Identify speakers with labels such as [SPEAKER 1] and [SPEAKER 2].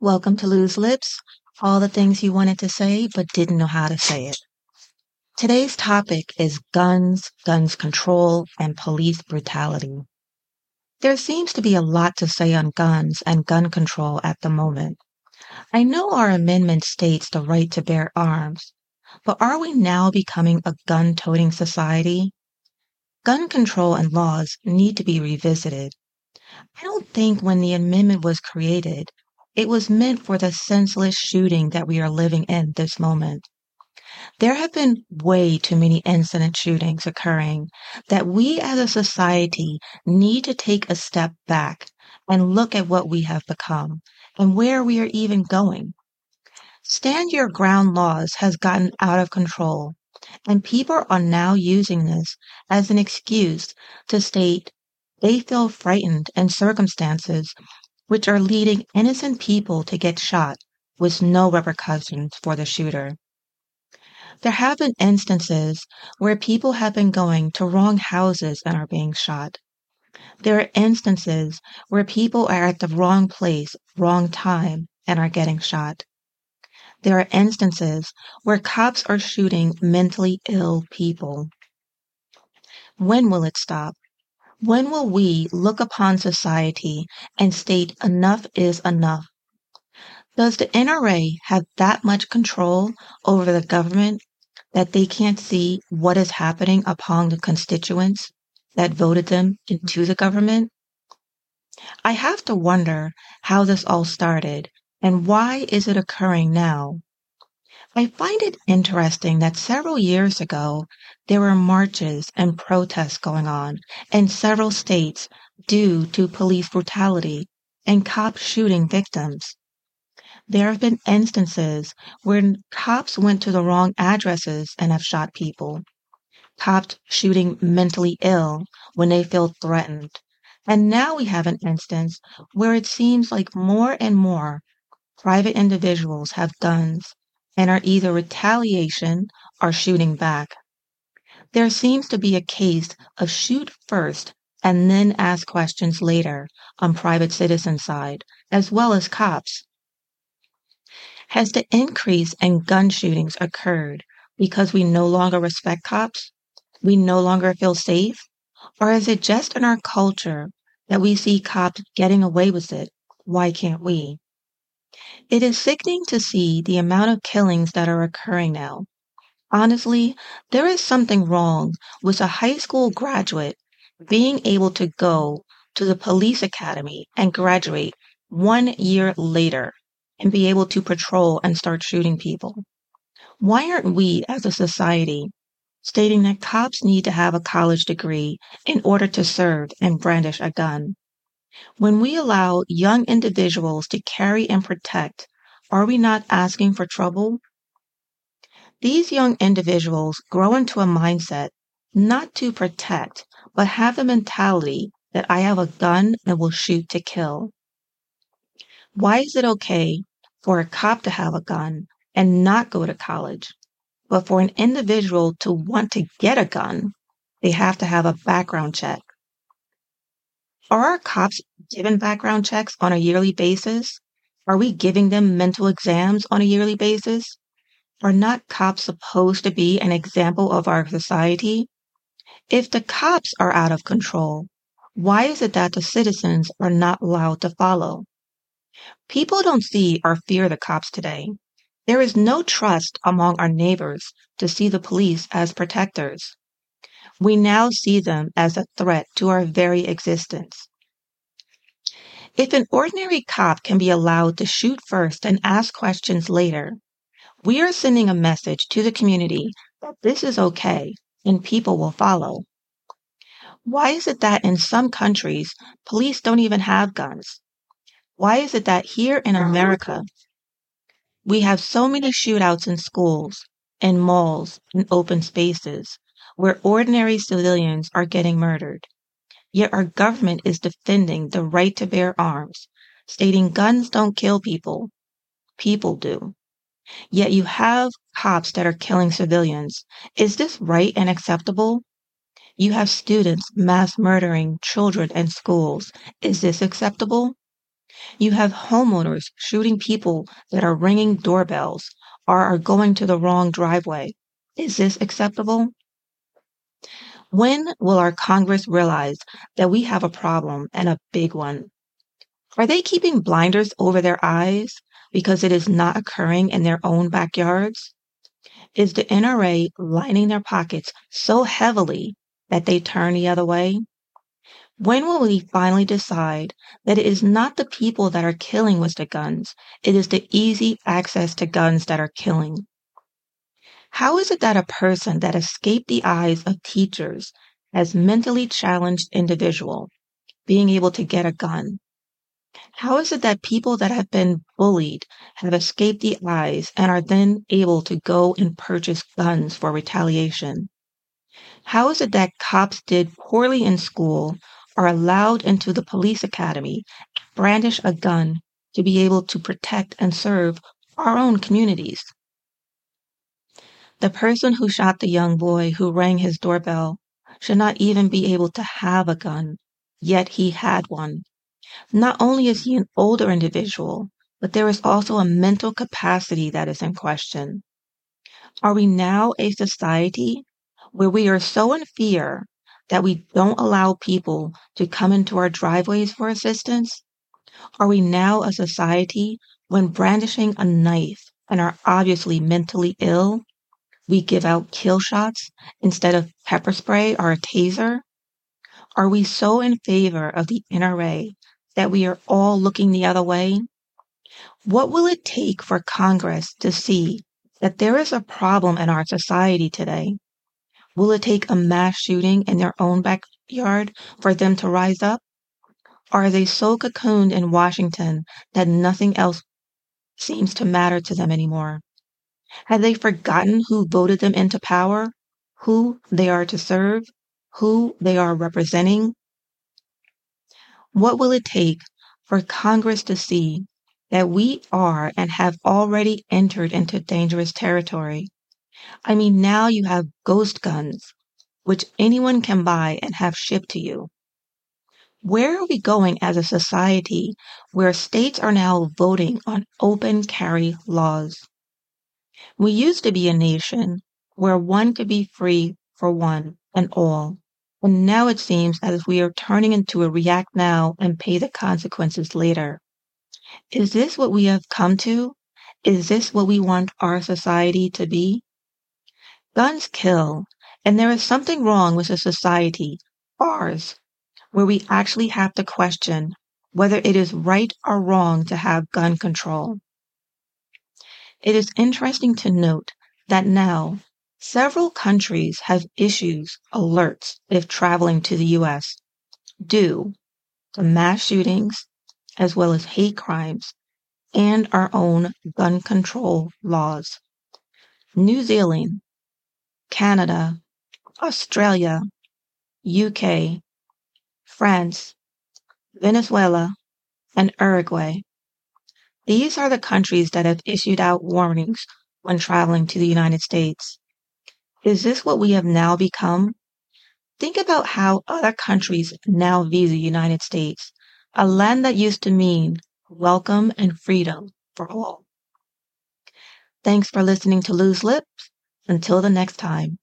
[SPEAKER 1] Welcome to Loose Lips, all the things you wanted to say but didn't know how to say it. Today's topic is guns, guns control, and police brutality. There seems to be a lot to say on guns and gun control at the moment. I know our amendment states the right to bear arms, but are we now becoming a gun toting society? Gun control and laws need to be revisited. I don't think when the amendment was created, it was meant for the senseless shooting that we are living in this moment. There have been way too many incident shootings occurring that we as a society need to take a step back and look at what we have become and where we are even going. Stand your ground laws has gotten out of control and people are now using this as an excuse to state they feel frightened in circumstances which are leading innocent people to get shot with no repercussions for the shooter. There have been instances where people have been going to wrong houses and are being shot. There are instances where people are at the wrong place, wrong time, and are getting shot. There are instances where cops are shooting mentally ill people. When will it stop? When will we look upon society and state enough is enough? Does the NRA have that much control over the government that they can't see what is happening upon the constituents that voted them into the government? I have to wonder how this all started and why is it occurring now? I find it interesting that several years ago, there were marches and protests going on in several states due to police brutality and cops shooting victims. There have been instances where cops went to the wrong addresses and have shot people. Cops shooting mentally ill when they feel threatened. And now we have an instance where it seems like more and more private individuals have guns and are either retaliation or shooting back. There seems to be a case of shoot first and then ask questions later on private citizen side, as well as cops. Has the increase in gun shootings occurred because we no longer respect cops? We no longer feel safe? Or is it just in our culture that we see cops getting away with it? Why can't we? It is sickening to see the amount of killings that are occurring now. Honestly, there is something wrong with a high school graduate being able to go to the police academy and graduate one year later and be able to patrol and start shooting people. Why aren't we as a society stating that cops need to have a college degree in order to serve and brandish a gun? When we allow young individuals to carry and protect, are we not asking for trouble? These young individuals grow into a mindset not to protect, but have the mentality that I have a gun and will shoot to kill. Why is it okay for a cop to have a gun and not go to college, but for an individual to want to get a gun, they have to have a background check? Are our cops given background checks on a yearly basis? Are we giving them mental exams on a yearly basis? Are not cops supposed to be an example of our society? If the cops are out of control, why is it that the citizens are not allowed to follow? People don't see or fear the cops today. There is no trust among our neighbors to see the police as protectors. We now see them as a threat to our very existence. If an ordinary cop can be allowed to shoot first and ask questions later, we are sending a message to the community that this is okay and people will follow. Why is it that in some countries, police don't even have guns? Why is it that here in America, we have so many shootouts in schools, in malls, in open spaces, where ordinary civilians are getting murdered. Yet our government is defending the right to bear arms, stating guns don't kill people. People do. Yet you have cops that are killing civilians. Is this right and acceptable? You have students mass murdering children in schools. Is this acceptable? You have homeowners shooting people that are ringing doorbells or are going to the wrong driveway. Is this acceptable? When will our Congress realize that we have a problem and a big one? Are they keeping blinders over their eyes because it is not occurring in their own backyards? Is the NRA lining their pockets so heavily that they turn the other way? When will we finally decide that it is not the people that are killing with the guns, it is the easy access to guns that are killing? How is it that a person that escaped the eyes of teachers as mentally challenged individual being able to get a gun how is it that people that have been bullied have escaped the eyes and are then able to go and purchase guns for retaliation? How is it that cops did poorly in school are allowed into the police academy, brandish a gun to be able to protect and serve our own communities? The person who shot the young boy who rang his doorbell should not even be able to have a gun, yet he had one. Not only is he an older individual, but there is also a mental capacity that is in question. Are we now a society where we are so in fear that we don't allow people to come into our driveways for assistance? Are we now a society when brandishing a knife and are obviously mentally ill, we give out kill shots instead of pepper spray or a taser? Are we so in favor of the NRA that we are all looking the other way? What will it take for Congress to see that there is a problem in our society today? Will it take a mass shooting in their own backyard for them to rise up? Are they so cocooned in Washington that nothing else seems to matter to them anymore? Have they forgotten who voted them into power, who they are to serve, who they are representing, what will it take for Congress to see that we are and have already entered into dangerous territory? I mean, now you have ghost guns, which anyone can buy and have shipped to you. Where are we going as a society where states are now voting on open carry laws? We used to be a nation where one could be free for one and all. And now it seems as if we are turning into a react now and pay the consequences later. Is this what we have come to? Is this what we want our society to be? Guns kill, and there is something wrong with a society, ours, where we actually have to question whether it is right or wrong to have gun control. It is interesting to note that now Several countries have issued alerts if traveling to the U.S. due to mass shootings as well as hate crimes and our own gun control laws. New Zealand, Canada, Australia, UK, France, Venezuela, and Uruguay. These are the countries that have issued out warnings when traveling to the United States. Is this what we have now become? Think about how other countries now view the United States, a land that used to mean welcome and freedom for all. Thanks for listening to Loose Lips. Until the next time.